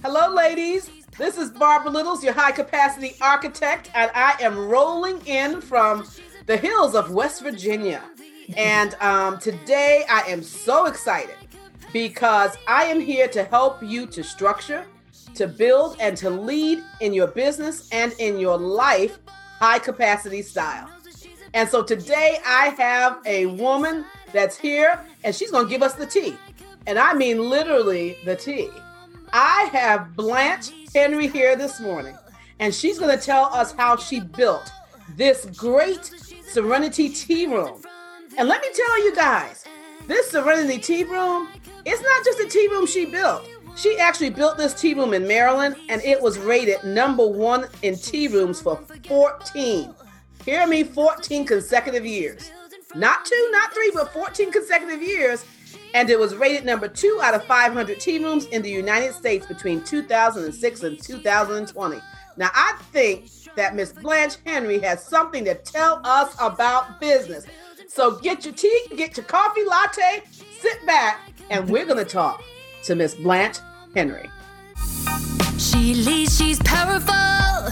Hello, ladies. This is Barbara Littles, your high capacity architect, and I am rolling in from the hills of West Virginia. And um, today I am so excited because I am here to help you to structure, to build, and to lead in your business and in your life high capacity style. And so today I have a woman that's here and she's going to give us the tea. And I mean literally the tea. I have Blanche Henry here this morning, and she's going to tell us how she built this great Serenity Tea Room. And let me tell you guys, this Serenity Tea Room, it's not just a tea room she built. She actually built this tea room in Maryland, and it was rated number one in tea rooms for 14. Hear me, 14 consecutive years. Not two, not three, but 14 consecutive years and it was rated number two out of 500 tea rooms in the United States between 2006 and 2020. Now, I think that Miss Blanche Henry has something to tell us about business. So get your tea, get your coffee latte, sit back, and we're going to talk to Miss Blanche Henry. She leads, she's powerful,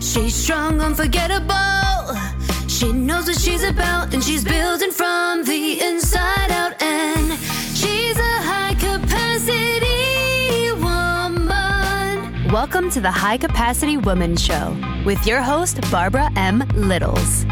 she's strong, unforgettable. She knows what she's about, and she's building from the inside out. And she's a high capacity woman. Welcome to the High Capacity Woman Show with your host, Barbara M. Littles.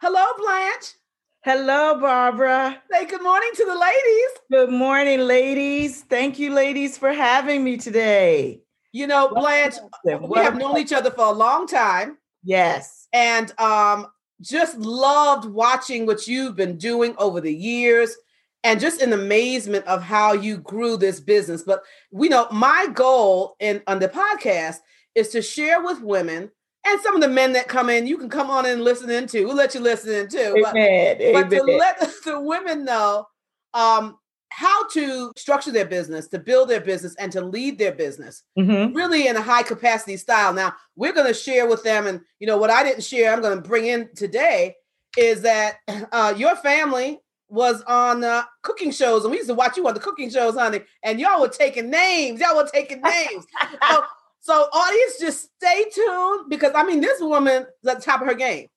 Hello, Blanche. Hello, Barbara. Say good morning to the ladies. Good morning, ladies. Thank you, ladies, for having me today. You know, Blanche, we have known each other for a long time. Yes. And um, just loved watching what you've been doing over the years and just in amazement of how you grew this business. But we know my goal in on the podcast is to share with women and some of the men that come in, you can come on and listen in too. We'll let you listen in too. Amen. But, but to let the women know um, how to structure their business, to build their business, and to lead their business mm-hmm. really in a high capacity style. Now, we're going to share with them, and you know what I didn't share, I'm going to bring in today is that uh, your family was on uh, cooking shows, and we used to watch you on the cooking shows, honey, and y'all were taking names. Y'all were taking names. so, so, audience, just stay tuned because I mean, this woman is at the top of her game.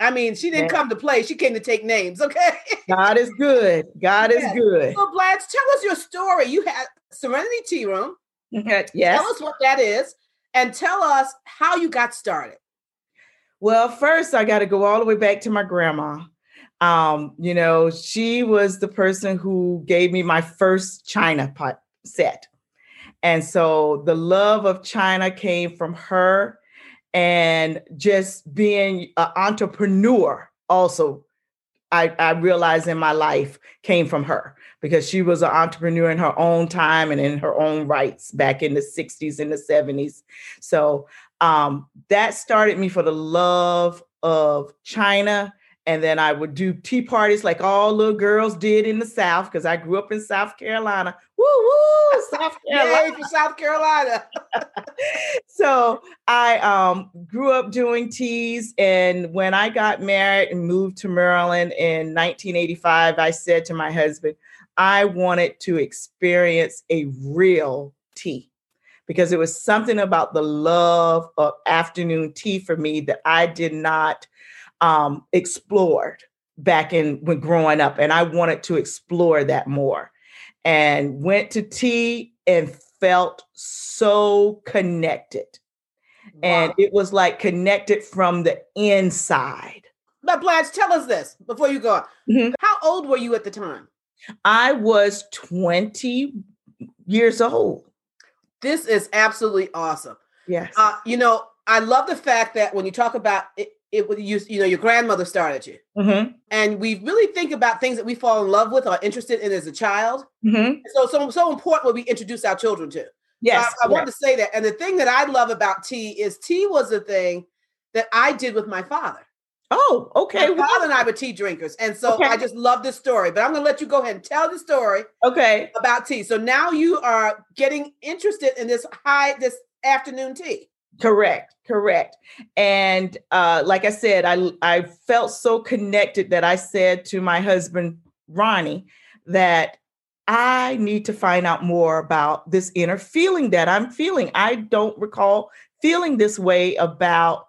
I mean, she didn't come to play. She came to take names. Okay. God is good. God yes. is good. So, Blanche, tell us your story. You had Serenity Tea Room. yes. Tell us what that is and tell us how you got started. Well, first, I got to go all the way back to my grandma. Um, you know, she was the person who gave me my first China pot set. And so the love of China came from her and just being an entrepreneur also I, I realized in my life came from her because she was an entrepreneur in her own time and in her own rights back in the 60s and the 70s. So um, that started me for the love of China and then I would do tea parties like all little girls did in the South because I grew up in South Carolina. Woo woo, South Carolina. Yay South Carolina. so I um, grew up doing teas, and when I got married and moved to Maryland in 1985, I said to my husband, I wanted to experience a real tea because it was something about the love of afternoon tea for me that I did not um, explored back in when growing up, and I wanted to explore that more. And went to tea and felt so connected. Wow. And it was like connected from the inside. But Blanche, tell us this before you go. Mm-hmm. How old were you at the time? I was 20 years old. This is absolutely awesome. Yes. Uh, you know, I love the fact that when you talk about it, it would you you know your grandmother started you. Mm-hmm. and we really think about things that we fall in love with or interested in as a child. Mm-hmm. so so so important what we introduce our children to. Yes so I, I want to say that. And the thing that i love about tea is tea was the thing that i did with my father. Oh okay. My father and i were tea drinkers. And so okay. i just love this story but i'm going to let you go ahead and tell the story okay. about tea so now you are getting interested in this high this afternoon tea Correct, correct. And uh, like I said, I I felt so connected that I said to my husband Ronnie that I need to find out more about this inner feeling that I'm feeling. I don't recall feeling this way about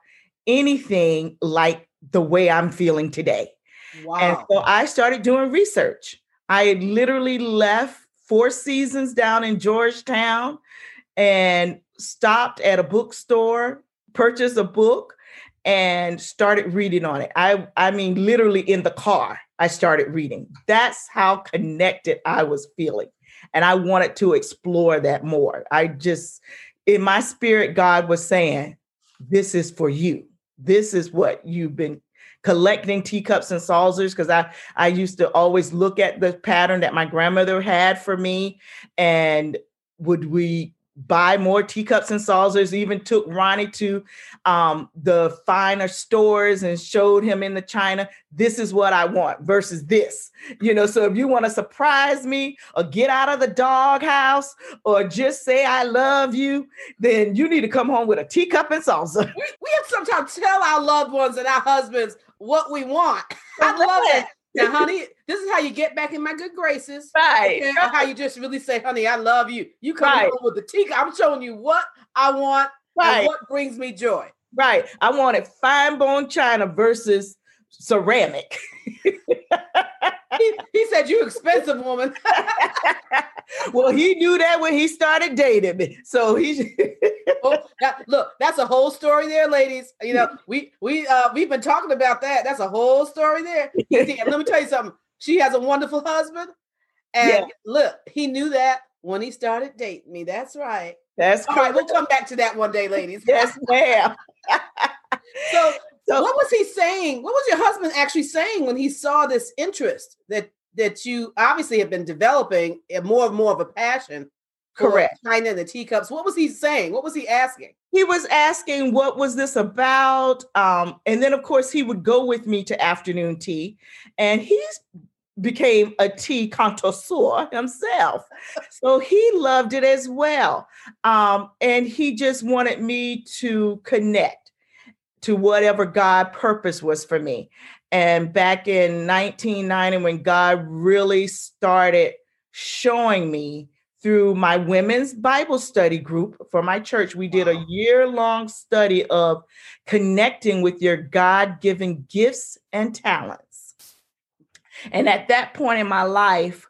anything like the way I'm feeling today. Wow. And so I started doing research. I had literally left Four Seasons down in Georgetown and stopped at a bookstore, purchased a book, and started reading on it. I, I mean, literally in the car, I started reading. That's how connected I was feeling. And I wanted to explore that more. I just, in my spirit, God was saying, This is for you. This is what you've been collecting teacups and saucers because I I used to always look at the pattern that my grandmother had for me and would we buy more teacups and saucers even took ronnie to um, the finer stores and showed him in the china this is what i want versus this. You know so if you want to surprise me or get out of the doghouse or just say i love you then you need to come home with a teacup and saucer. We, we have sometimes tell our loved ones and our husbands what we want. I love that now, honey, this is how you get back in my good graces. Right. Okay? How you just really say, honey, I love you. You come Right. home with the teacup. I'm showing you what I want Right. and what brings me joy. Right. I wanted fine bone china versus ceramic. He, he said, You expensive woman. well, he knew that when he started dating me. So he oh, that, look, that's a whole story there, ladies. You know, we we uh we've been talking about that. That's a whole story there. See, let me tell you something. She has a wonderful husband. And Yeah. look, he knew that when he started dating me. That's right. that's All right, we'll come back to that one day, ladies. Yes, ma'am. So So what was he saying? What was your husband actually saying when he saw this interest that that you obviously have been developing more and more of a passion Correct. China and the teacups? What was he saying? What was he asking? he was asking what was this about um, and then of course he would go with me to afternoon tea and he's became a tea connoisseur himself so he loved it as well um, and he just wanted me to connect to whatever god purpose was for me and back in 1990 when god really started showing me through my women's Bible study group for my church. We did a year long study of connecting with your God given gifts and talents. And at that point in my life,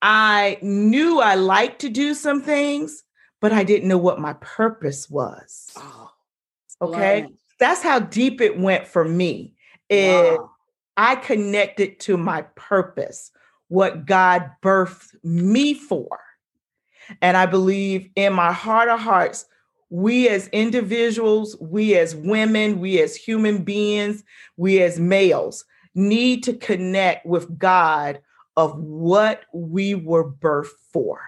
I knew I liked to do some things, but I didn't know what my purpose was. Oh, Okay. That's how deep it went for me. It, Wow. I connected to my purpose, what God birthed me for. And I believe in my heart of hearts, we as individuals, we as women, we as human beings, we as males need to connect with God of what we were birthed for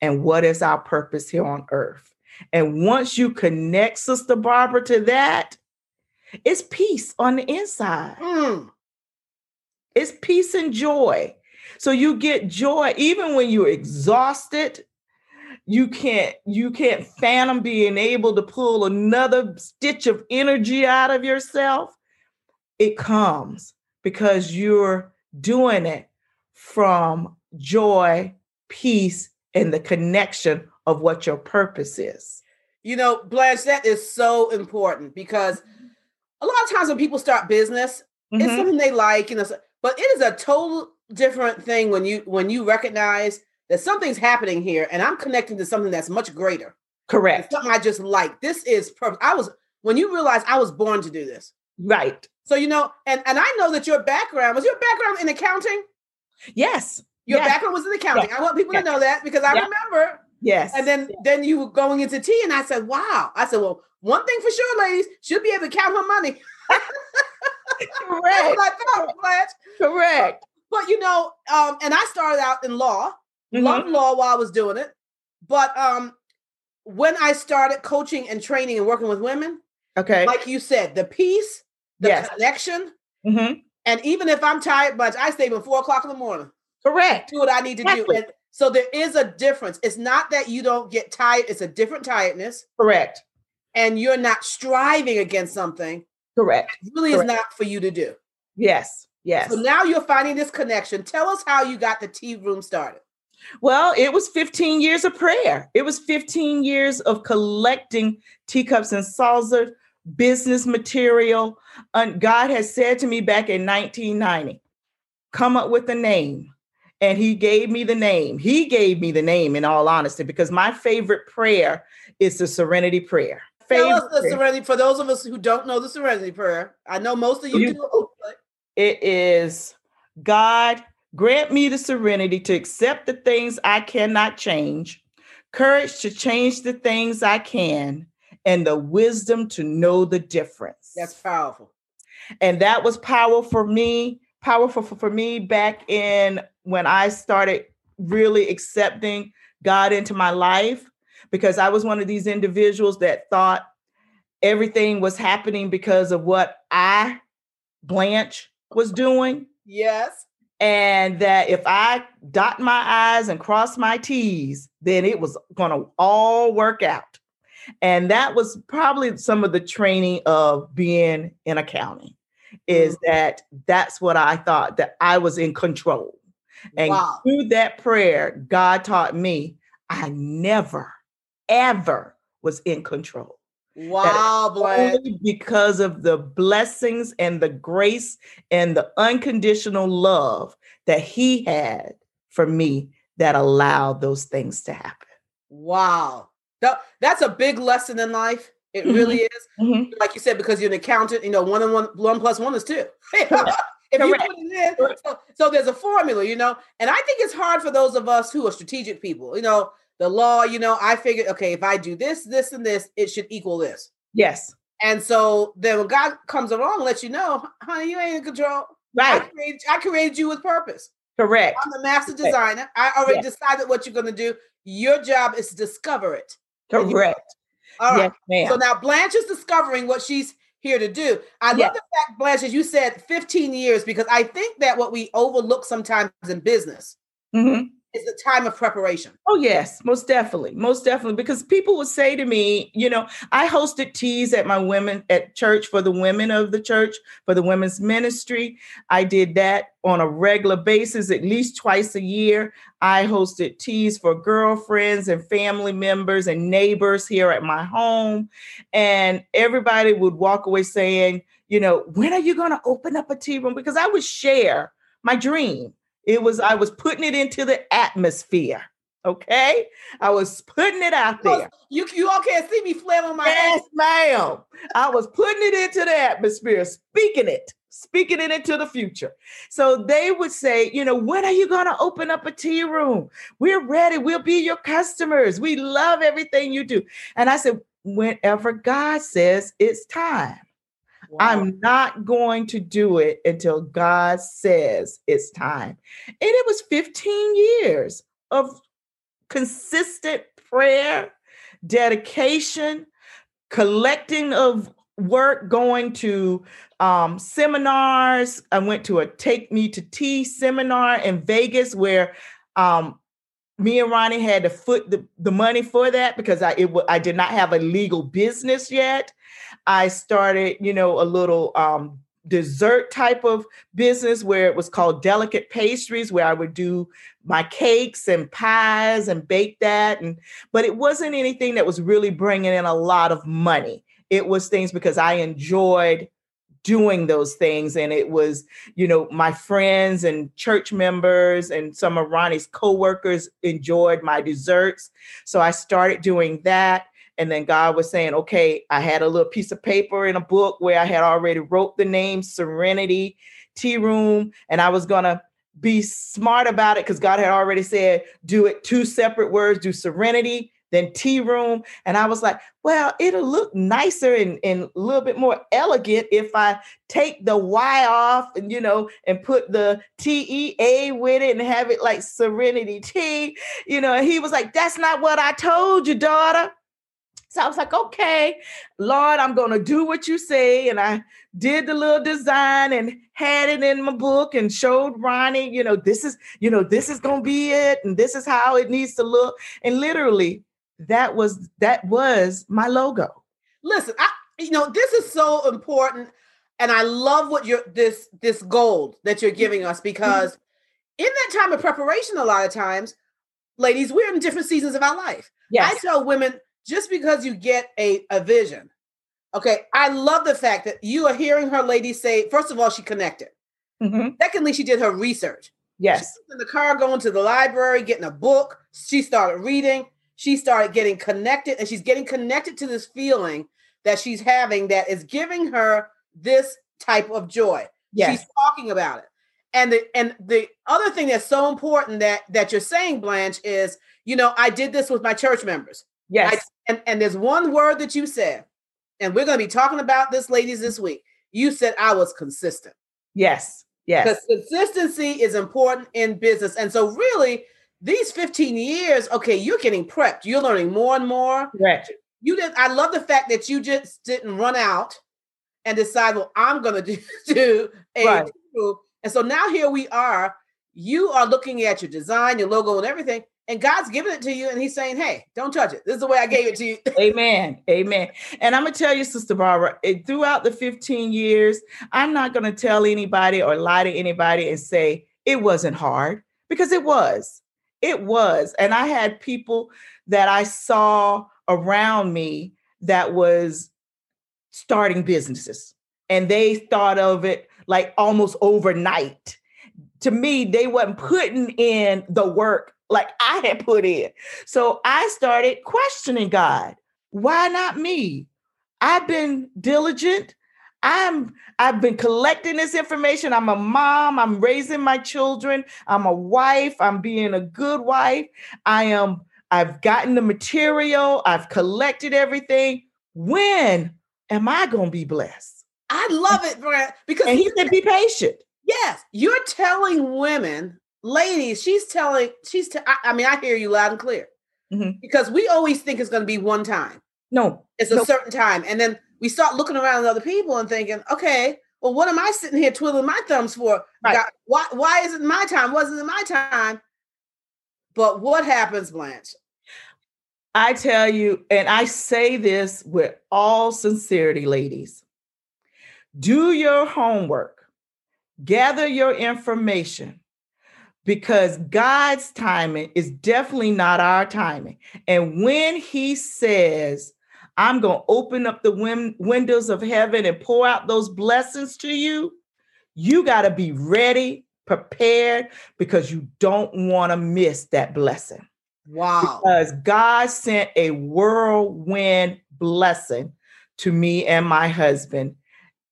and what is our purpose here on earth. And once you connect, Sister Barbara, to that, it's peace on the inside. Mm. It's peace and joy. So you get joy even when you're exhausted. You can't you can't phantom being able to pull another stitch of energy out of yourself. It comes because you're doing it from joy, peace, and the connection of what your purpose is. You know, Blanche, that is so important because a lot of times when people start business, it's Mhm. something they like, you know, but it is a total different thing when you when you recognize that something's happening here and I'm connecting to something that's much greater. It's Correct. something I just like. This is perfect. I was when you realize I was born to do this. Right. So you know, and and I know that your background was your background in accounting. Yes. Your Yes. background was in accounting. I want people Yes. to know that because I remember. Yes. And then then you were going into tea, and I said, "Wow!" I said, "Well, one thing for sure, ladies, she'll be able to count her money." Correct. thought, Blanche. Correct. But you know, um, and I started out in law, Mhm. loved law while I was doing it. But um, when I started coaching and training and working with women, Okay. like you said, the peace, the Yes. connection, Mhm. and even if I'm tired, Blanche, I stay till four o'clock in the morning. Correct. Do what I need to Exactly. do. And so there is a difference. It's not that you don't get tired; it's a different tiredness, Correct. And you're not striving against something. Correct. It really Correct. is not for you to do. Yes. Yes. So now you're finding this connection. Tell us how you got the tea room started. Well, it was 15 years of prayer. It was 15 years of collecting teacups and saucers, business material. And God has said to me back in 1990, come up with a name. And he gave me the name. He gave me the name in all honesty, because my favorite prayer is the serenity prayer. Tell us the serenity for those of us who don't know the serenity prayer. I know most of you, You- do. but- It is God, grant me the serenity to accept the things I cannot change, courage to change the things I can, and the wisdom to know the difference. That's powerful. and that was powerful for me, powerful for, for me back in when I started really accepting God into my life because I was one of these individuals that thought everything was happening because of what I, Blanche, was doing. Yes. And that if I dot my I's and cross my T's, then it was going to all work out. And that was probably some of the training of being in accounting is mm-hmm. that that's what I thought that I was in control. And wow. through that prayer, God taught me I never, ever was in control Wow, only because of the blessings and the grace and the unconditional love that he had for me that allowed those things to happen. Wow. That, that's a big lesson in life. It Mhm. really is. Mhm. Like you said, because you're an accountant, you know, one and one, one plus one is two. if you put it in, so, so there's a formula, you know, and I think it's hard for those of us who are strategic people. You know, the law, you know, I figured, okay, if I do this, this, and this, it should equal this. Yes, And so then when God comes along, and lets you know, honey, you ain't in control. I right, created, I created you with purpose. correct. I'm the master designer. I already Yes. decided what you're going to do. Your job is to discover it. Correct. All right. Yes, ma'am. So now Blanche is discovering what she's here to do. I Yeah. love the fact, Blanche, as you said, 15 years, because I think that what we overlook sometimes in business Mhm. Is the time of preparation. Oh, yes, most definitely. Most definitely. Because people would say to me, you know, I hosted teas at my women at church for the women of the church, for the women's ministry. I did that on a regular basis, at least twice a year. I hosted teas for girlfriends and family members and neighbors here at my home. And everybody would walk away saying, you know, when are you going to open up a tea room? Because I would share my dream. It was, I was putting it into the atmosphere. Okay. I was putting it out there. You, you all can't see me flailing my Yes, hands. ma'am. I was putting it into the atmosphere, speaking it, speaking it into the future. So they would say, you know, when are you going to open up a tea room? We're ready. We'll be your customers. We love everything you do. And I said, whenever God says it's time. Wow. I'm not going to do it until God says it's time. And it was 15 years of consistent prayer, dedication, collecting of work, going to um, seminars. I went to a Take Me to Tea seminar in Vegas where um, me and Ronnie had to foot the, the money for that because I it, I did not have a legal business yet. I started, you know, a little um, dessert type of business where it was called Delicate Pastries, where I would do my cakes and pies and bake that. And but it wasn't anything that was really bringing in a lot of money. It was things because I enjoyed doing those things and it was you know my friends and church members and some of ronnie's co-workers enjoyed my desserts so i started doing that and then god was saying okay i had a little piece of paper in a book where i had already wrote the name serenity tea room and i was gonna be smart about it because god had already said do it two separate words do serenity then tea room. And i was like well it'll look nicer and, and a little bit more elegant if i take the y off and you know and put the t-e-a with it and have it like serenity tea. You know and he was like that's not what i told you daughter so I was like, okay, Lord, I'm going to do what you say. And I did the little design and had it in my book and showed Ronnie, you know, this is, you know, this is going to be it. And this is how it needs to look. And literally that was, that was my logo. Listen, I, you know, this is so important. And I love what you're this this gold that you're giving us because mm-hmm. in that time of preparation, a lot of times ladies, we're in different seasons of our life. Yes. I tell women just because you get a, a vision, okay, I love the fact that you are hearing her lady say, first of all, she connected. Mhm. Secondly, she did her research. Yes. In the car going to the library, getting a book. She started reading. She started getting connected, and she's getting connected to this feeling that she's having that is giving her this type of joy. Yes. She's talking about it. And the and the other thing that's so important that that you're saying, Blanche, is you know, I did this with my church members. Yes. And and there's one word that you said, and we're gonna be talking about this, ladies, this week. You said I was consistent. yes. Yes. Because consistency is important in business. And so really, these 15 years, okay, you're getting prepped. You're learning more and more. Correct. You did I love the fact that you just didn't run out and decide, well, I'm gonna do, do a Right. And so now here we are. You are looking at your design, your logo, and everything, and God's giving it to you, and He's saying, Hey, don't touch it. This is the way I gave it to you. Amen. Amen. And I'm to tell you, Sister Barbara, it, throughout the 15 years, I'm not to tell anybody or lie to anybody and say it wasn't hard because it was. It was. And I had people that I saw around me that was starting businesses and they thought of it like almost overnight. To me, they wasn't putting in the work like I had put in. So I started questioning God. Why not me? I've been diligent. I'm I've been collecting this information. I'm a mom. I'm raising my children. I'm a wife. I'm being a good wife. I am I've gotten the material. I've collected everything. When am I going to be blessed? I love it, Brad, because And he said be patient. Yes, you're telling women, ladies, she's telling, she's, I, I mean, I hear you loud and clear Mhm. because we always think it's going to be one time, No. it's a certain time. And then we start looking around at other people and thinking, okay, well, what am I sitting here twiddling my thumbs for? Right. God, why, why is it my time? Wasn't it my time? But what happens, Blanche? I tell you, and I say this with all sincerity, ladies do your homework, gather your information, because God's timing is definitely not our timing. And when He says, I'm going to open up the win- windows of heaven and pour out those blessings to you, you got to be ready, prepared, because you don't want to miss that blessing Wow. because God sent a whirlwind blessing to me and my husband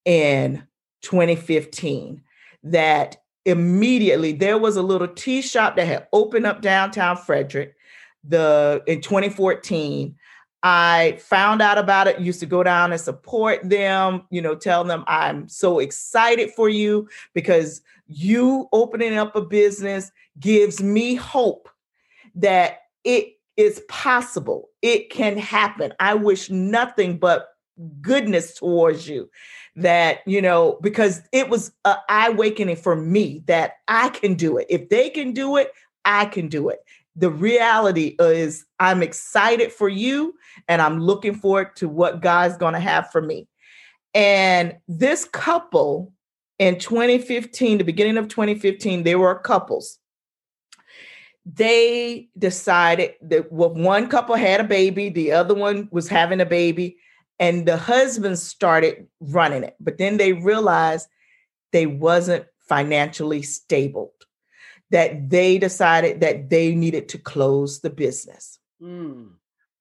in 2015 that immediately there was a little tea shop that had opened up downtown Frederick the in 2014 I found out about it used to go down and support them you know tell them I'm so excited for you because you opening up a business gives me hope that it is possible. It can happen. I wish nothing but goodness towards you. That, you know, because it was an awakening for me that I can do it. If they can do it, I can do it. The reality is, I'm excited for you and I'm looking forward to what God's going to have for me. And this couple in 2015, the beginning of 2015, they were couples they decided that well, one couple had a baby, the other one was having a baby, and the husband started running it. But then they realized they wasn't financially stable, that they decided that they needed to close the business. Mm.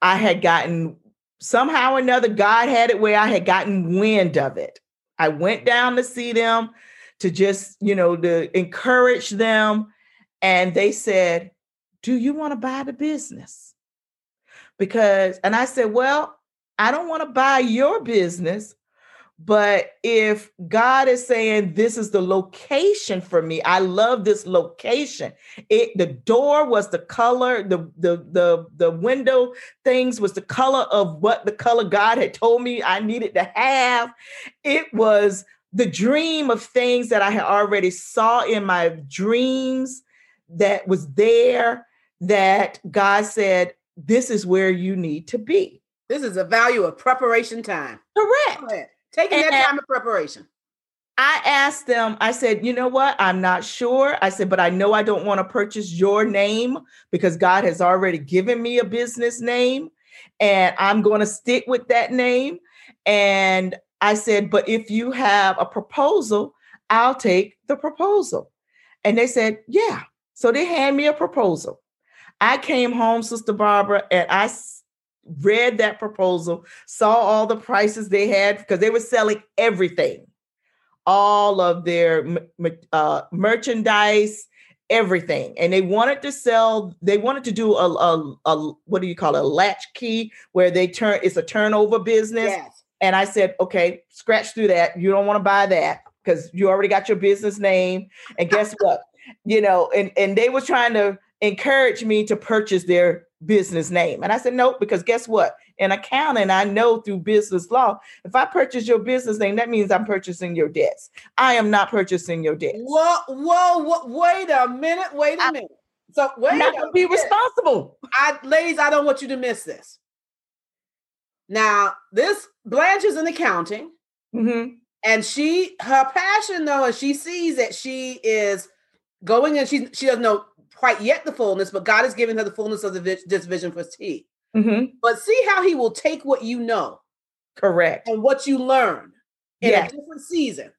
I had gotten somehow or another, God had it where I had gotten wind of it. I went down to see them to just, you know, to encourage them. And they said, Do you want to buy the business? Because, and I said, Well, I don't want to buy your business. But if God is saying this is the location for me, I love this location. It the door was the color, the the the the window things was the color of what the color God had told me I needed to have. It was the dream of things that I had already saw in my dreams that was there that God said this is where you need to be. This is a value of preparation time. Correct. Taking that time of preparation. I asked them, I said, you know what? I'm not sure. I said, but I know I don't want to purchase your name because God has already given me a business name and I'm going to stick with that name. And I said, but if you have a proposal, I'll take the proposal. And they said, yeah. So they hand me a proposal. I came home, Sister Barbara, and I read that proposal, saw all the prices they had because they were selling everything all of their uh, merchandise, everything. And they wanted to sell, they wanted to do a, a, a, what do you call it, a latch key where they turn, it's a turnover business. Yes. And I said, okay, scratch through that. You don't want to buy that because you already got your business name. And guess what? You know, and, and they were trying to encourage me to purchase their business name. And I said, nope, because guess what? In accounting, I know through business law, if I purchase your business name, that means I'm purchasing your debts. I am not purchasing your debts. Whoa, whoa, whoa wait a minute, wait a I, minute. So wait, not to be responsible. I, ladies, I don't want you to miss this. Now, this Blanche is in accounting, mm-hmm. and she her passion though, and she sees that she is going and she she doesn't know quite yet the fullness, but God has given her the fullness of the this vision for tea. Mm-hmm. But see how He will take what you know, correct, and what you learn in yes. a different season,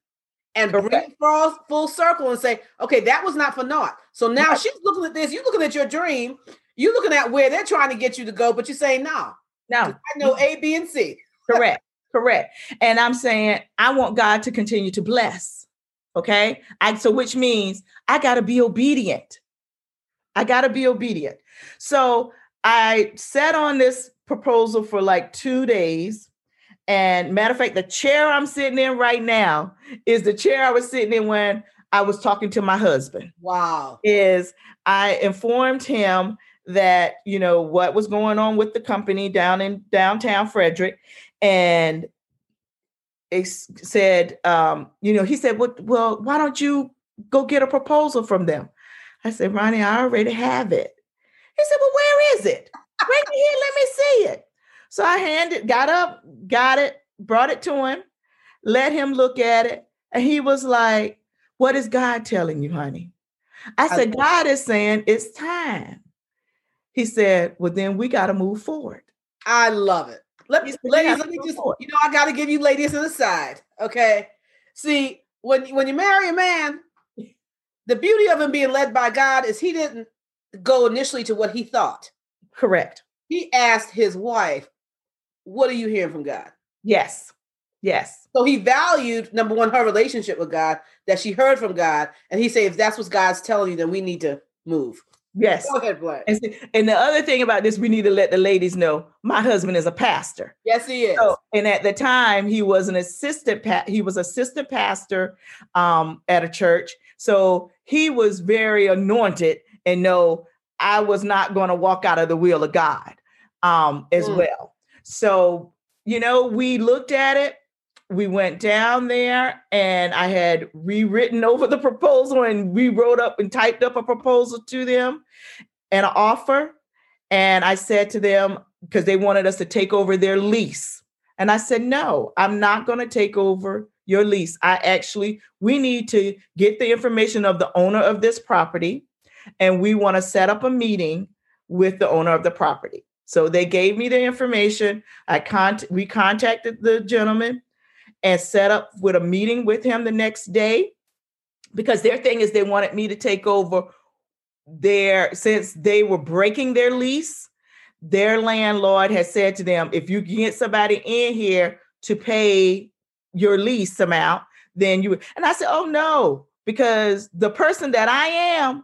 and correct. bring it full, full circle and say, okay, that was not for naught. So now she's looking at this. You're looking at your dream. You're looking at where they're trying to get you to go, but you're saying no. No, I know A, B, and C. correct, correct. And I'm saying I want God to continue to bless. Okay, I so which means I got to be obedient. I got to be obedient. So I sat on this proposal for like two days. And matter of fact, the chair I'm sitting in right now is the chair I was sitting in when I was talking to my husband. Wow. Is I informed him that, you know, what was going on with the company down in downtown Frederick. And it said, um, you know, he said, well, well, why don't you go get a proposal from them? I said, Ronnie, I already have it. He said, Well, where is it? Bring it here, let me see it. So I handed, got up, got it, brought it to him, let him look at it. And he was like, What is God telling you, honey? I said, okay. God is saying it's time. He said, Well, then we got to move forward. I love it. Let me, ladies, let me just, forward. you know, I got to give you ladies an aside. Okay. See, when, when you marry a man, the beauty of him being led by God is he didn't go initially to what he thought. Correct. He asked his wife, What are you hearing from God? Yes. Yes. So he valued number one, her relationship with God, that she heard from God. And he said, if that's what God's telling you, then we need to move. Yes. Go ahead, Blanche. And, see, and, the other thing about this, we need to let the ladies know my husband is a pastor. Yes, he is. So, and at the time, he was an assistant, pa- he was assistant pastor um, at a church. So he was very anointed and no, I was not going to walk out of the will of God um, as mm. well. So, you know, we looked at it. We went down there and I had rewritten over the proposal and we wrote up and typed up a proposal to them and an offer. And I said to them, because they wanted us to take over their lease. And I said, no, I'm not going to take over your lease. I actually, we need to get the information of the owner of this property and we want to set up a meeting with the owner of the property. So they gave me the information. I con- we contacted the gentleman and set up with a meeting with him the next day because their thing is they wanted me to take over their since they were breaking their lease their landlord has said to them if you get somebody in here to pay your lease amount, then you and I said, Oh no, because the person that I am,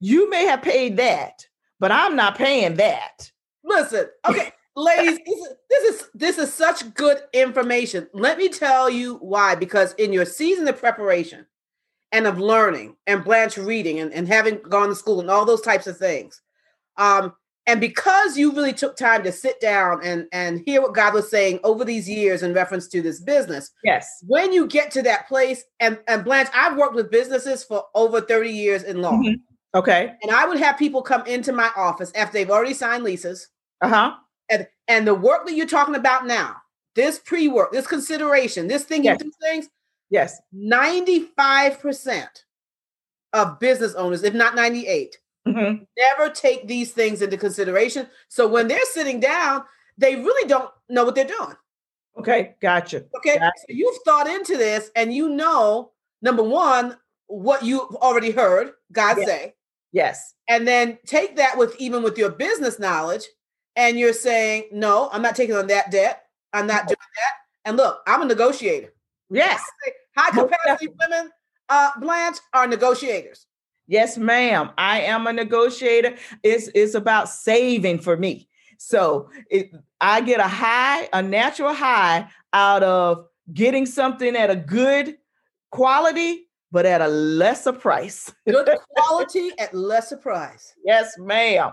you may have paid that, but I'm not paying that. Listen, okay, ladies, this is, this is this is such good information. Let me tell you why. Because in your season of preparation and of learning and Blanche reading and, and having gone to school and all those types of things, um, and because you really took time to sit down and and hear what god was saying over these years in reference to this business yes when you get to that place and and blanche i've worked with businesses for over 30 years in law mm-hmm. okay and i would have people come into my office after they've already signed leases uh-huh and and the work that you're talking about now this pre-work this consideration this thing yes. things Yes. 95% of business owners, if not 98, Mhm. never take these things into consideration. So when they're sitting down, they really don't know what they're doing. Okay, gotcha. Okay. Got So you've thought into this and you know, number one, what you've already heard God Yeah. say. Yes. And then take that with even with your business knowledge, and you're saying, No, I'm not taking on that debt. I'm not doing that. And look, I'm a negotiator. Yes. High capacity women, uh, Blanche, are negotiators. Yes, ma'am. I am a negotiator. It's it's about saving for me. So it, I get a high, a natural high out of getting something at a good quality, but at a lesser price. Good quality at lesser price. Yes, ma'am.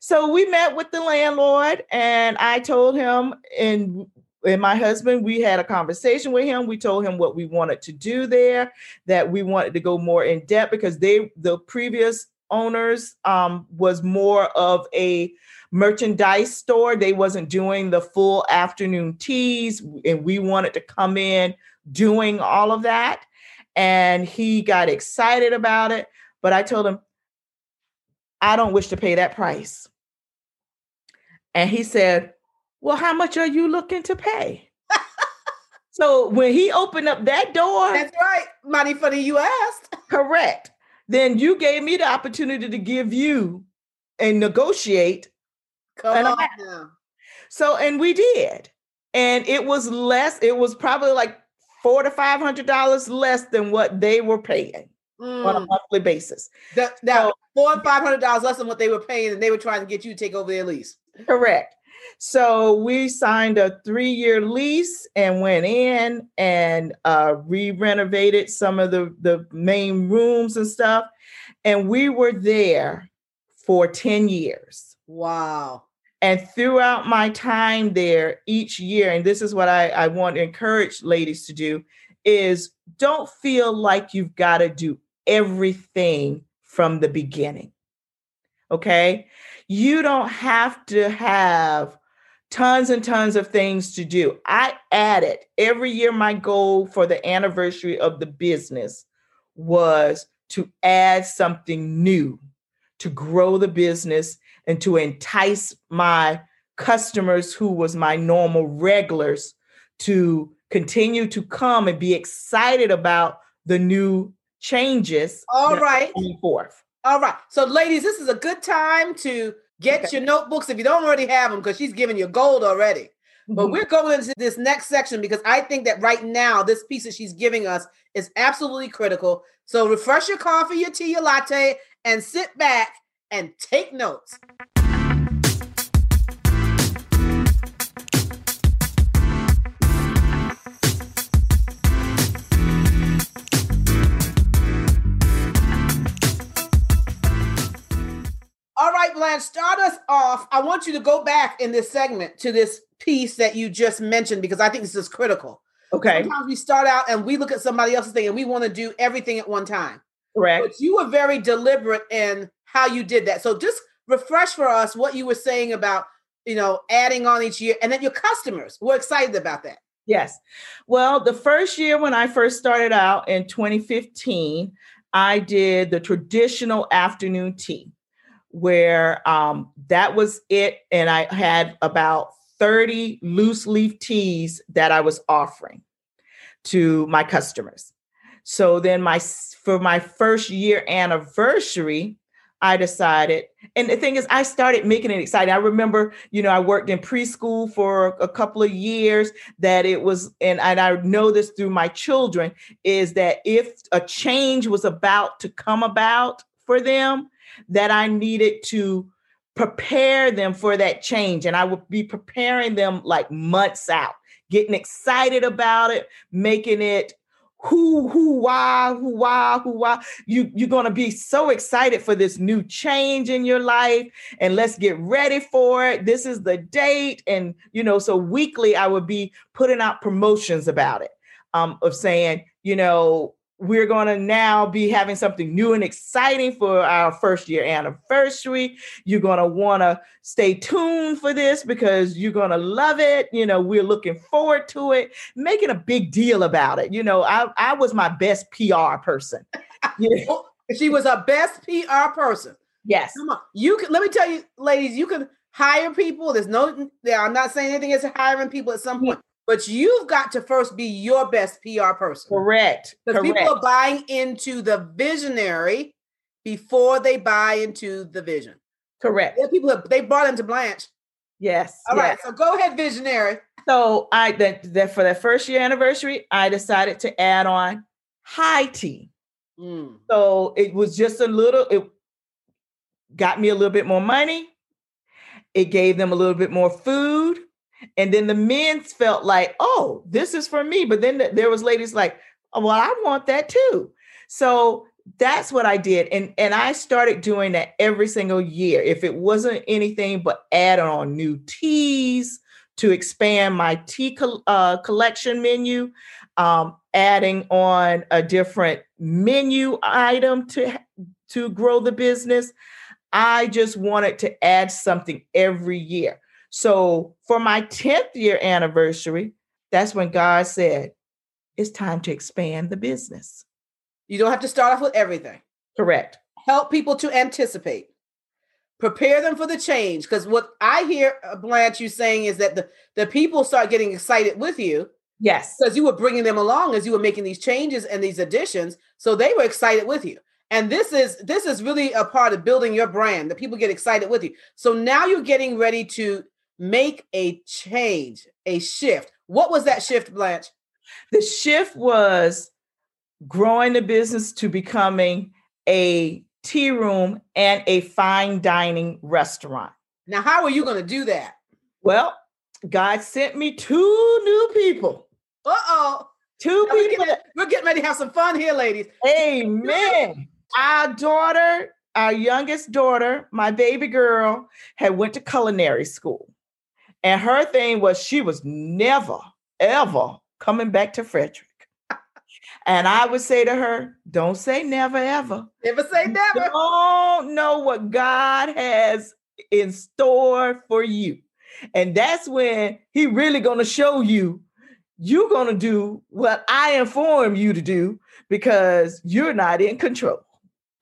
So we met with the landlord, and I told him, and and my husband, we had a conversation with him. We told him what we wanted to do there, that we wanted to go more in depth because they, the previous owners, um, was more of a merchandise store. They wasn't doing the full afternoon teas, and we wanted to come in doing all of that. And he got excited about it. But I told him, I don't wish to pay that price. And he said, Well, how much are you looking to pay? so when he opened up that door, That's right. Mighty funny you asked. correct, then you gave me the opportunity to give you and negotiate. Come And on now. So, and we did. And it was less, it was probably like four to five hundred dollars less than what they were paying on a Mm. monthly basis. That, now So- four and five hundred dollars less than what they were paying, and they were trying to get you to take over their lease. Correct. So we signed a three-year lease and went in and uh, re-renovated some of the the main rooms and stuff, and we were there for ten years. Wow. And throughout my time there, each year, and this is what I, I want to encourage ladies to do, is don't feel like you've got to do everything from the beginning. Okay. You don't have to have tons and tons of things to do. I added every year, my goal for the anniversary of the business was to add something new to grow the business and to entice my customers who was my normal regulars to continue to come and be excited about the new changes All right. forth. All right. So, ladies, this is a good time to get Okay. your notebooks if you don't already have them, because she's giving you gold already. But Mhm. we're going into this next section because I think that right now, this piece that she's giving us is absolutely critical. So, refresh your coffee, your tea, your latte, and sit back and take notes. Blanche, start us off. I want you to go back in this segment to this piece that you just mentioned because I think this is critical. okay, Sometimes we start out and we look at somebody else's thing and we want to do everything at one time. correct. But you were very deliberate in how you did that. So just refresh for us what you were saying about, you know, adding on each year and then your customers were excited about that. Yes. Well, the first year when I first started out in 2015, I did the traditional afternoon tea, where um, that was it. And I had about 30 loose leaf teas that I was offering to my customers. So then my for my first year anniversary, I decided, and the thing is, I started making it exciting. I remember, you know, I worked in preschool for a couple of years that it was and, and i know this through my children is that if a change was about to come about for them that i needed to prepare them for that change. And i would be preparing them like months out getting excited about it making it who who why who why who why. You you're going to be so excited for this new change in your life and let's get ready for it. This is the date. And you know so weekly i would be putting out promotions about it um of saying you know we're going to now be having something new and exciting for our first year anniversary. You're going to want to stay tuned for this because you're going to love it. You know, we're looking forward to it, making a big deal about it. You know, I, I was my best PR person. You know? she was a best PR person. Yes. Come on. You can let me tell you, ladies, you can hire people. There's no I'm not saying anything as hiring people at some point. But you've got to first be your best PR person. Correct. Because people are buying into the visionary before they buy into the vision. Correct. There people have, they bought into Blanche. Yes. All yes. right. So go ahead, visionary. So I that, that for that first year anniversary, I decided to add on high tea. Mm. So it was just a little, it got me a little bit more money. It gave them a little bit more food and then the men felt like, oh, this is for me. But then there was ladies like, oh, well, I want that too. So that's what I did. And, and I started doing that every single year. If it wasn't anything but add on new teas to expand my tea uh, collection menu, um, adding on a different menu item to, to grow the business. I just wanted to add something every year. So for my 10th year anniversary, that's when God said, it's time to expand the business. You don't have to start off with everything. Correct. Help people to anticipate. Prepare them for the change. Because what I hear, uh, Blanche, you saying is that the, the people start getting excited with you. Yes. Because you were bringing them along as you were making these changes and these additions. So they were excited with you. And this is this is really a part of building your brand that people get excited with you. So now you're getting ready to make a change, a shift. What was that shift, Blanche? The shift was growing the business to becoming a tea room and a fine dining restaurant. Now, how are you going to do that? Well, God sent me two new people. Uh oh. Two now people. We're getting, we're getting ready to have some fun here, ladies. Amen. Our daughter, our youngest daughter, my baby girl, had went to culinary school. And her thing was she was never, ever coming back to Frederick. And I would say to her, don't say never, ever. Never say never. don't know what God has in store for you. And that's when he really going to show you you're going to do what I inform you to do because you're not in control.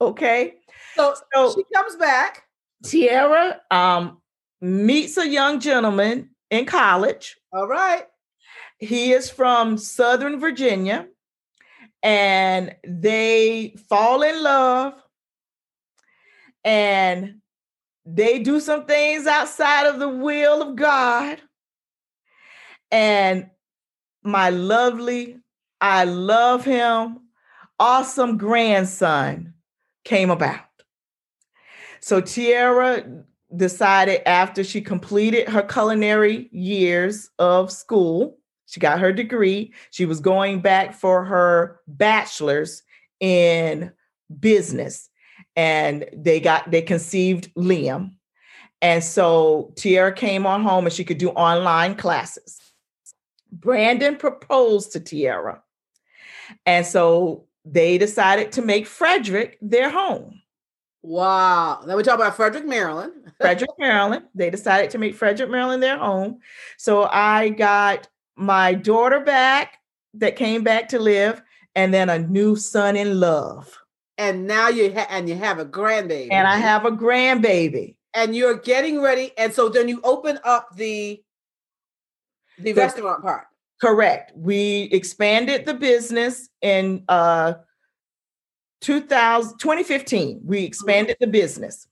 Okay? So, so she comes back. Tiara um meets a young gentleman in college. All right. He is from Southern Virginia and they fall in love and they do some things outside of the will of God. And my lovely, I love him, awesome grandson came about. So Tiara decided after she completed her culinary years of school, she got her degree, she was going back for her bachelor's in business. And they got, they conceived Liam. And so Tiara came on home and she could do online classes. Brandon proposed to Tiara. And so they decided to make Frederick their home. Wow. Now we talk about Frederick, Maryland. Frederick, Maryland. They decided to make Frederick, Maryland their home. So I got my daughter back that came back to live, and then a new son in love. And now you ha- and you have a grandbaby. And I have a grandbaby. And you're getting ready. And so then you open up the the, the restaurant part. Correct. We expanded the business in uh 2000, 2015, we mm-hmm. expanded the business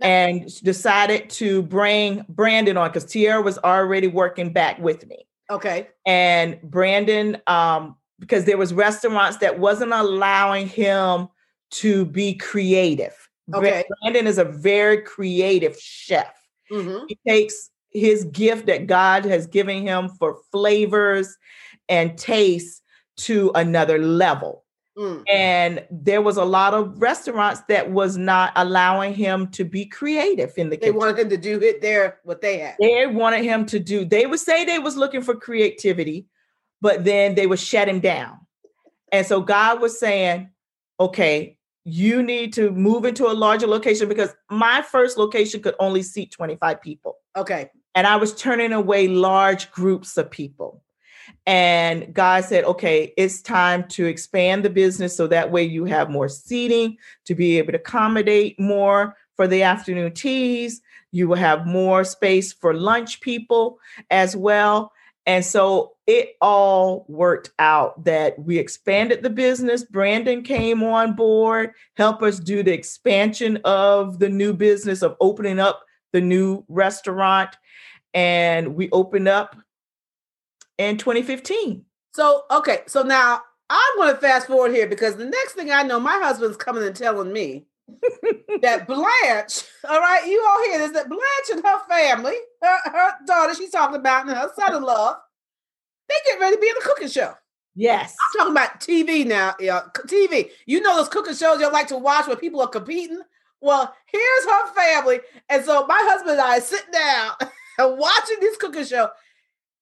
and decided to bring Brandon on because Tiara was already working back with me. Okay. And Brandon, um, because there was restaurants that wasn't allowing him to be creative. Okay. Brandon is a very creative chef. Mm-hmm. He takes his gift that God has given him for flavors and taste to another level. Mm. And there was a lot of restaurants that was not allowing him to be creative in the they kitchen. They wanted him to do it there what they had. They wanted him to do, they would say they was looking for creativity, but then they would shut him down. And so God was saying, okay, you need to move into a larger location because my first location could only seat 25 people. Okay. And I was turning away large groups of people. And God said, okay, it's time to expand the business so that way you have more seating to be able to accommodate more for the afternoon teas. You will have more space for lunch people as well. And so it all worked out that we expanded the business. Brandon came on board, help us do the expansion of the new business of opening up the new restaurant. And we opened up in 2015. So, okay. So now I'm going to fast forward here because the next thing I know, my husband's coming and telling me that Blanche, all right, you all hear this, that Blanche and her family, her, her daughter she's talking about, and her son in law, they get ready to be in a cooking show. Yes. I'm talking about TV now. Yeah, TV. You know those cooking shows you like to watch where people are competing? Well, here's her family. And so my husband and I sit down and watching this cooking show.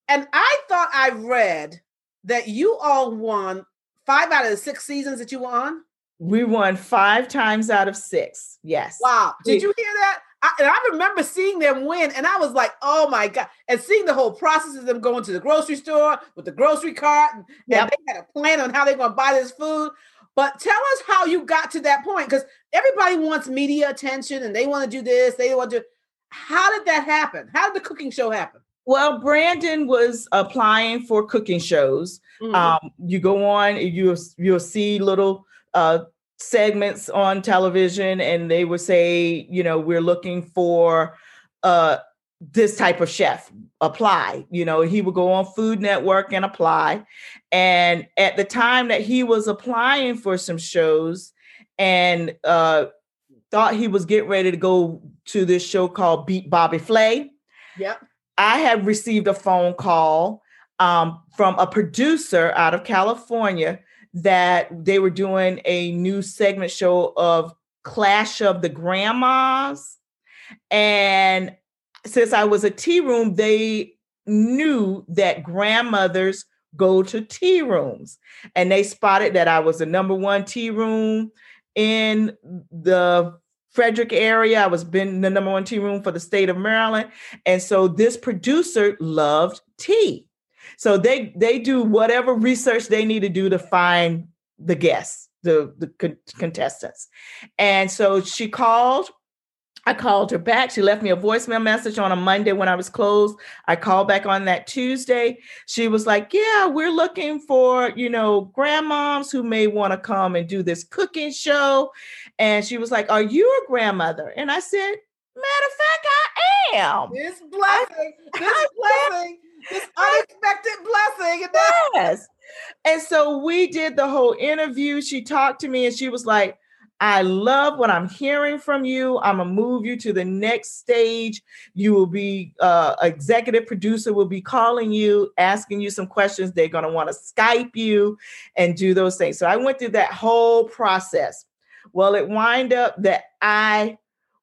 And I thought I read that you all won five out of the six seasons that you were on. We won five times out of six. Yes. Wow. Did you hear that? I, and I remember seeing them win, and I was like, "Oh my god!" And seeing the whole process of them going to the grocery store with the grocery cart, and, yep. they had a plan on how they're going to buy this food. But tell us how you got to that point, because everybody wants media attention, and they want to do this, they want to. How did that happen? How did the cooking show happen? Well, Brandon was applying for cooking shows. Mm-hmm. Um, you go on, you you'll see little uh, segments on television and they would say, you know, we're looking for uh this type of chef apply you know he would go on food network and apply and at the time that he was applying for some shows and uh thought he was getting ready to go to this show called beat bobby flay yep i had received a phone call um, from a producer out of california that they were doing a new segment show of Clash of the Grandmas. And since I was a tea room, they knew that grandmothers go to tea rooms. And they spotted that I was the number one tea room in the Frederick area. I was been the number one tea room for the state of Maryland. And so this producer loved tea. So they they do whatever research they need to do to find the guests, the the con- contestants. And so she called. I called her back. She left me a voicemail message on a Monday when I was closed. I called back on that Tuesday. She was like, "Yeah, we're looking for, you know, grandmoms who may want to come and do this cooking show." And she was like, "Are you a grandmother?" And I said, "Matter of fact, I am." This blessing, this blessing this unexpected blessing. Yes. And so we did the whole interview. She talked to me and she was like, I love what I'm hearing from you. I'm gonna move you to the next stage. You will be uh, executive producer will be calling you, asking you some questions. They're gonna want to Skype you and do those things. So I went through that whole process. Well, it wind up that I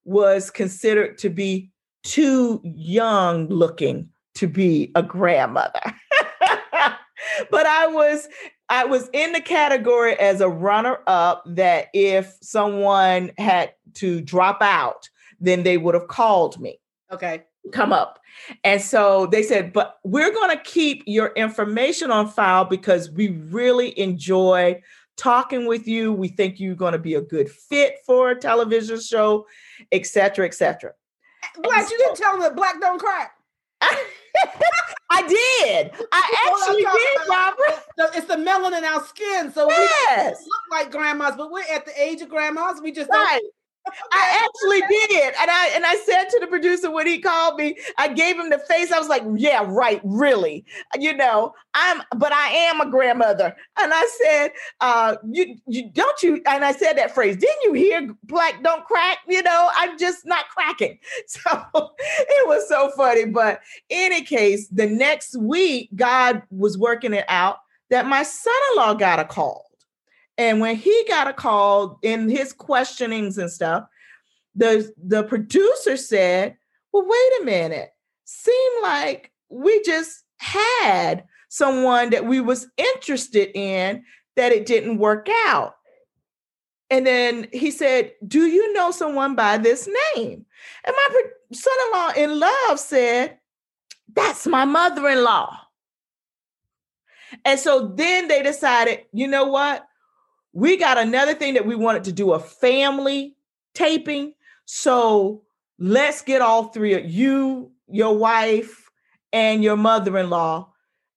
was considered to be too young looking to be a grandmother. but I was I was in the category as a runner up that if someone had to drop out, then they would have called me. Okay. Come up. And so they said, but we're going to keep your information on file because we really enjoy talking with you. We think you're going to be a good fit for a television show, et cetera, et cetera. Black, so, you didn't tell them that black don't crack. I did. I actually did, Barbara. It's the melanin in our skin, so yes. we look like grandmas, but we're at the age of grandmas. We just right. I actually did. And I and I said to the producer when he called me, I gave him the face. I was like, yeah, right, really. You know, I'm but I am a grandmother. And I said, uh, you you don't you and I said that phrase, didn't you hear black don't crack? You know, I'm just not cracking. So it was so funny. But any case, the next week, God was working it out that my son-in-law got a call. And when he got a call in his questionings and stuff, the the producer said, "Well, wait a minute. Seemed like we just had someone that we was interested in that it didn't work out. And then he said, Do you know someone by this name? And my son in love said, That's my mother in law. And so then they decided, you know what? We got another thing that we wanted to do a family taping. So let's get all three of you, your wife, and your mother in law.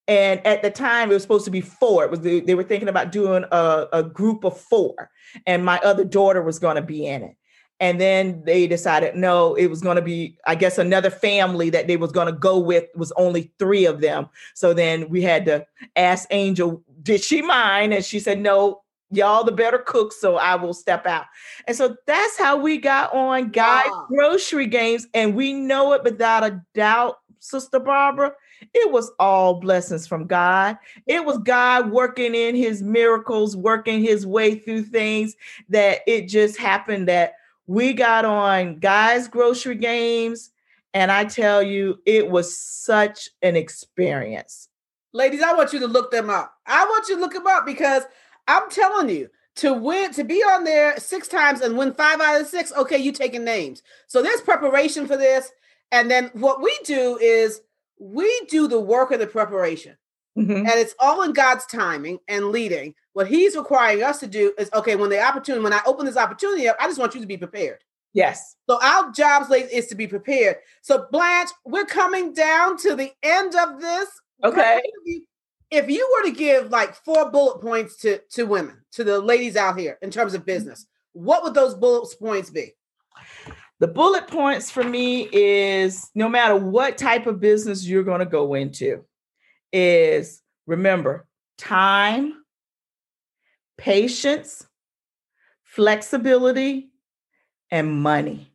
And at the time, it was supposed to be four. It was the, they were thinking about doing a, a group of four, and my other daughter was going to be in it. And then they decided no, it was going to be, I guess, another family that they was going to go with was only three of them. So then we had to ask Angel, did she mind? And she said, no, y'all the better cooks, so I will step out. And so that's how we got on Guy wow. Grocery Games. And we know it without a doubt, Sister Barbara. It was all blessings from God. It was God working in his miracles, working his way through things that it just happened that we got on guys grocery games and i tell you it was such an experience ladies i want you to look them up i want you to look them up because i'm telling you to win to be on there six times and win five out of six okay you taking names so there's preparation for this and then what we do is we do the work of the preparation mm-hmm. and it's all in god's timing and leading what he's requiring us to do is okay, when the opportunity, when I open this opportunity up, I just want you to be prepared. Yes. So our jobs late is to be prepared. So Blanche, we're coming down to the end of this. Okay. If you were to give like four bullet points to to women, to the ladies out here in terms of business, what would those bullet points be? The bullet points for me is no matter what type of business you're going to go into, is remember time, patience, flexibility, and money.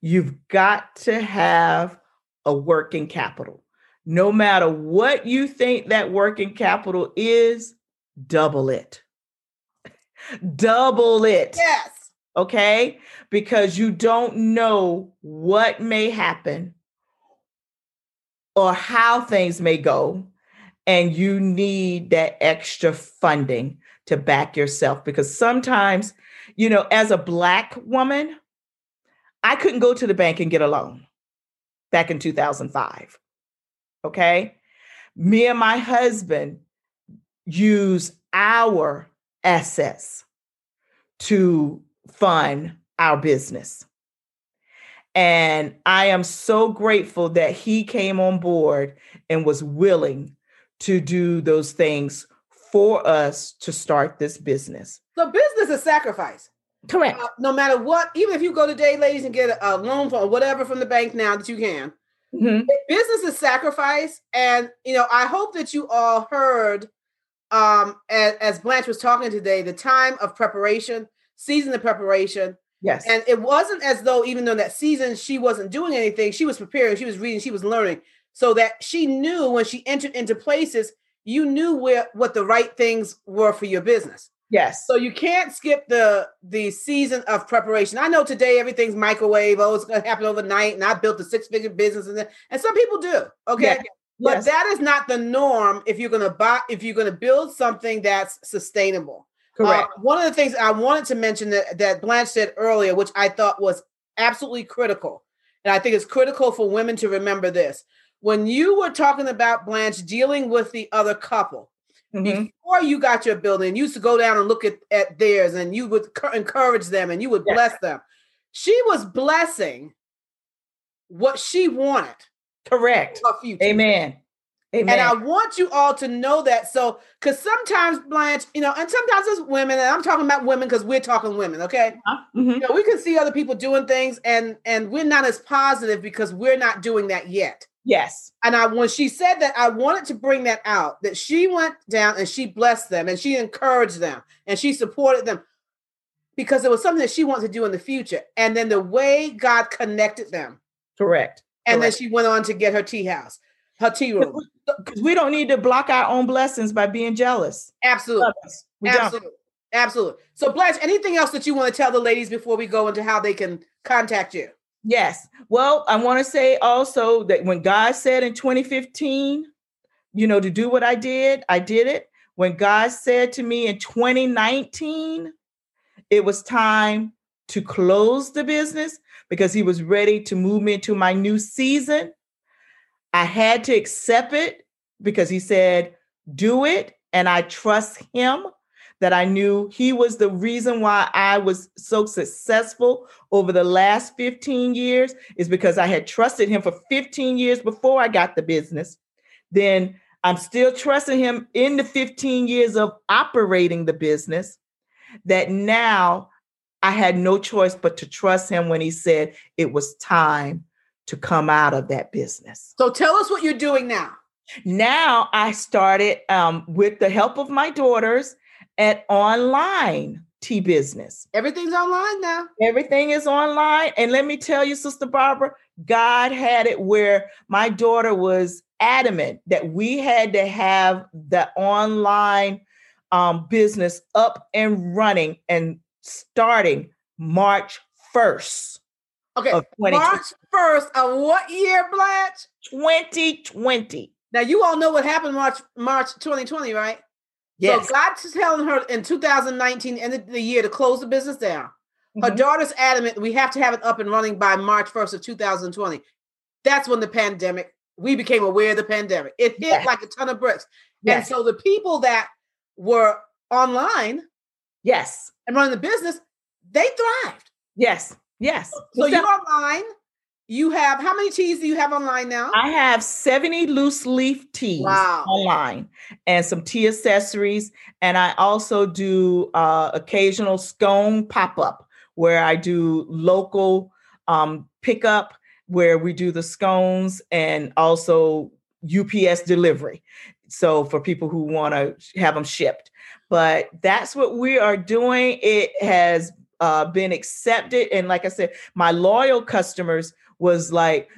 You've got to have a working capital. No matter what you think that working capital is, double it. double it. Yes. Okay? Because you don't know what may happen or how things may go. And you need that extra funding to back yourself because sometimes, you know, as a Black woman, I couldn't go to the bank and get a loan back in 2005. Okay. Me and my husband use our assets to fund our business. And I am so grateful that he came on board and was willing to do those things for us to start this business. So business is sacrifice. Correct. Uh, no matter what, even if you go today, ladies, and get a, a loan for whatever from the bank now that you can, mm-hmm. business is sacrifice. And you know, I hope that you all heard, um, as, as Blanche was talking today, the time of preparation, season of preparation. Yes. And it wasn't as though even though that season she wasn't doing anything, she was preparing, she was reading, she was learning, so that she knew when she entered into places you knew where what the right things were for your business. Yes. So you can't skip the the season of preparation. I know today everything's microwave. Oh, it's going to happen overnight, and I built a six figure business, and and some people do. Okay. But yes. that is not the norm if you're going to buy if you're going to build something that's sustainable. Correct. Uh, one of the things I wanted to mention that, that Blanche said earlier, which I thought was absolutely critical, and I think it's critical for women to remember this when you were talking about Blanche dealing with the other couple, mm-hmm. before you got your building, you used to go down and look at, at theirs and you would encourage them and you would yes. bless them. She was blessing what she wanted. Correct. Amen. Amen. And I want you all to know that. So, because sometimes Blanche, you know, and sometimes it's women, and I'm talking about women because we're talking women, okay? Uh-huh. Mm-hmm. You know, we can see other people doing things, and and we're not as positive because we're not doing that yet. Yes. And I when she said that, I wanted to bring that out that she went down and she blessed them and she encouraged them and she supported them because it was something that she wanted to do in the future. And then the way God connected them. Correct. And Correct. then she went on to get her tea house, her tea room. Because we don't need to block our own blessings by being jealous. Absolutely. Absolutely. Don't. Absolutely. So, Blanche, anything else that you want to tell the ladies before we go into how they can contact you? Yes. Well, I want to say also that when God said in 2015, you know, to do what I did, I did it. when God said to me in 2019, it was time to close the business because he was ready to move me into my new season. I had to accept it because he said, do it. And I trust him that I knew he was the reason why I was so successful over the last 15 years is because I had trusted him for 15 years before I got the business. Then I'm still trusting him in the 15 years of operating the business that now I had no choice but to trust him when he said it was time to come out of that business. So tell us what you're doing now. Now I started um, with the help of my daughters at online tea business. Everything's online now. Everything is online. And let me tell you, Sister Barbara, God had it where my daughter was adamant that we had to have the online um, business up and running and starting March 1st. Okay, March 1st of what year, Blanche? 2020. Now you all know what happened March March 2020, right? Yes. So God's telling her in 2019, end of the year, to close the business down. Her mm-hmm. daughter's adamant we have to have it up and running by March 1st of 2020. That's when the pandemic, we became aware of the pandemic. It hit yes. like a ton of bricks. Yes. And so the people that were online, yes, and running the business, they thrived. Yes, yes. So, so you're online. You have how many teas do you have online now? I have 70 loose leaf teas wow. online and some tea accessories. And I also do uh, occasional scone pop up where I do local um, pickup where we do the scones and also UPS delivery. So for people who want to have them shipped. But that's what we are doing. It has uh, been accepted. And like I said, my loyal customers was like,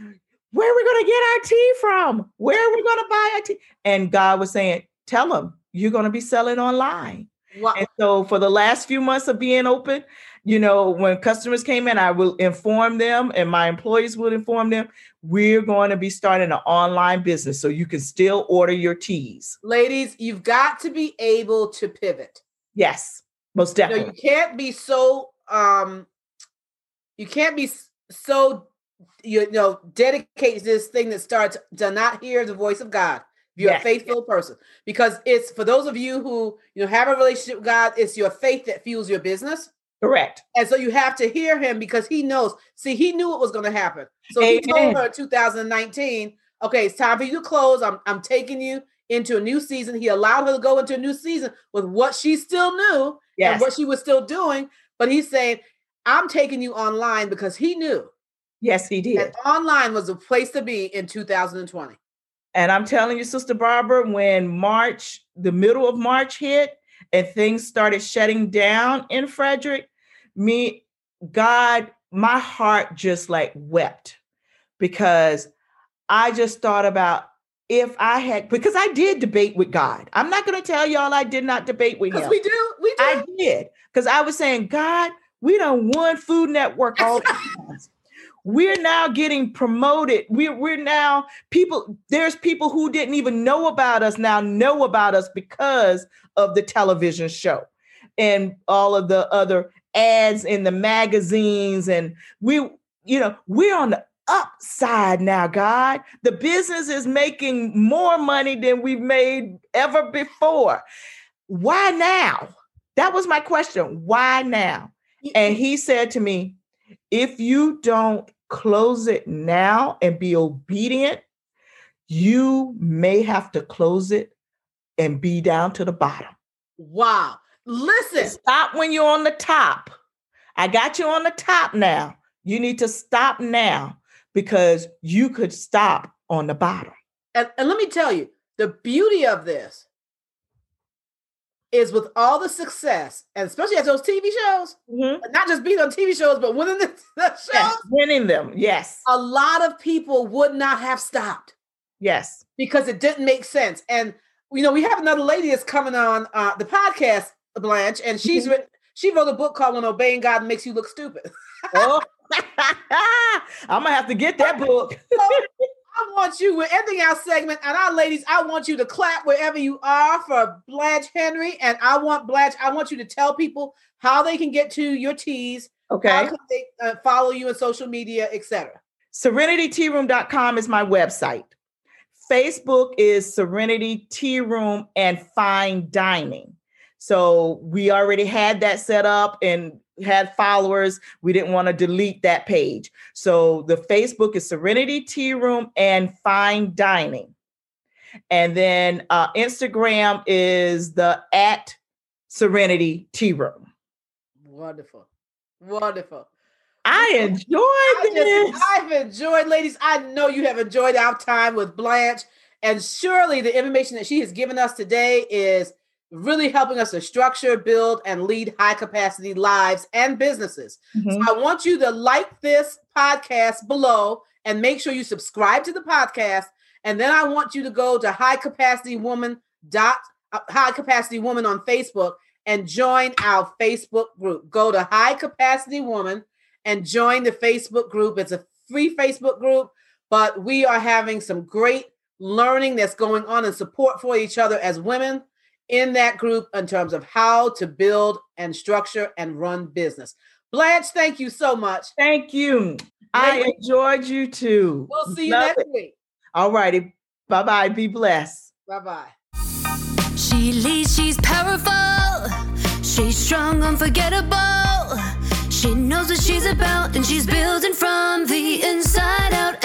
where are we going to get our tea from? Where are we going to buy our tea? And God was saying, tell them you're going to be selling online. Wow. And so for the last few months of being open, you know, when customers came in, I will inform them and my employees will inform them, we're going to be starting an online business so you can still order your teas. Ladies, you've got to be able to pivot. Yes, most definitely. You, know, you can't be so um you can't be so you know, dedicate this thing that starts to not hear the voice of God. You're yes. a faithful person because it's for those of you who you know have a relationship with God. It's your faith that fuels your business. Correct. And so you have to hear Him because He knows. See, He knew it was going to happen. So Amen. He told her in 2019, "Okay, it's time for you to close. I'm I'm taking you into a new season." He allowed her to go into a new season with what she still knew yes. and what she was still doing. But He's saying, "I'm taking you online because He knew." Yes, he did. And online was a place to be in 2020. And I'm telling you, Sister Barbara, when March, the middle of March hit and things started shutting down in Frederick, me, God, my heart just like wept because I just thought about if I had, because I did debate with God. I'm not going to tell y'all I did not debate with him. We do. We do. I did. Because I was saying, God, we don't want Food Network all the time we're now getting promoted. We're, we're now people, there's people who didn't even know about us now know about us because of the television show and all of the other ads in the magazines. And we, you know, we're on the upside now, God. The business is making more money than we've made ever before. Why now? That was my question. Why now? And he said to me, if you don't close it now and be obedient, you may have to close it and be down to the bottom. Wow. Listen. Stop when you're on the top. I got you on the top now. You need to stop now because you could stop on the bottom. And, and let me tell you, the beauty of this is with all the success, and especially at those TV shows, mm-hmm. not just being on TV shows, but winning the, the shows, yes, winning them. Yes, a lot of people would not have stopped. Yes, because it didn't make sense. And you know, we have another lady that's coming on uh, the podcast, Blanche, and she's mm-hmm. written. She wrote a book called "When Obeying God Makes You Look Stupid." oh. I'm gonna have to get that book. I want you, we're ending our segment, and our ladies, I want you to clap wherever you are for Blanche Henry. And I want Blanche, I want you to tell people how they can get to your teas. Okay. How can they uh, follow you on social media, etc. SerenityTeaRoom.com is my website. Facebook is Serenity Tea Room and Fine Dining. So we already had that set up and had followers. We didn't want to delete that page. So the Facebook is Serenity Tea Room and Fine Dining. And then uh, Instagram is the at Serenity Tea Room. Wonderful. Wonderful. I enjoyed I this. just, I've enjoyed, ladies. I know you have enjoyed our time with Blanche. And surely the information that she has given us today is really helping us to structure, build, and lead high capacity lives and businesses. Mhm. So I want you to like this podcast below and make sure you subscribe to the podcast. And then I want you to go to high capacity woman dot uh, high capacity woman on Facebook and join our Facebook group. Go to high capacity woman and join the Facebook group. It's a free Facebook group, but we are having some great learning that's going on and support for each other as women in that group in terms of how to build and structure and run business. Blanche, thank you so much. Thank you. I enjoyed you too. We'll see you Love next it. week. All righty. Bye bye. Be blessed. Bye bye. She leads, she's powerful. She's strong, unforgettable. She knows what she's about, and she's building from the inside out.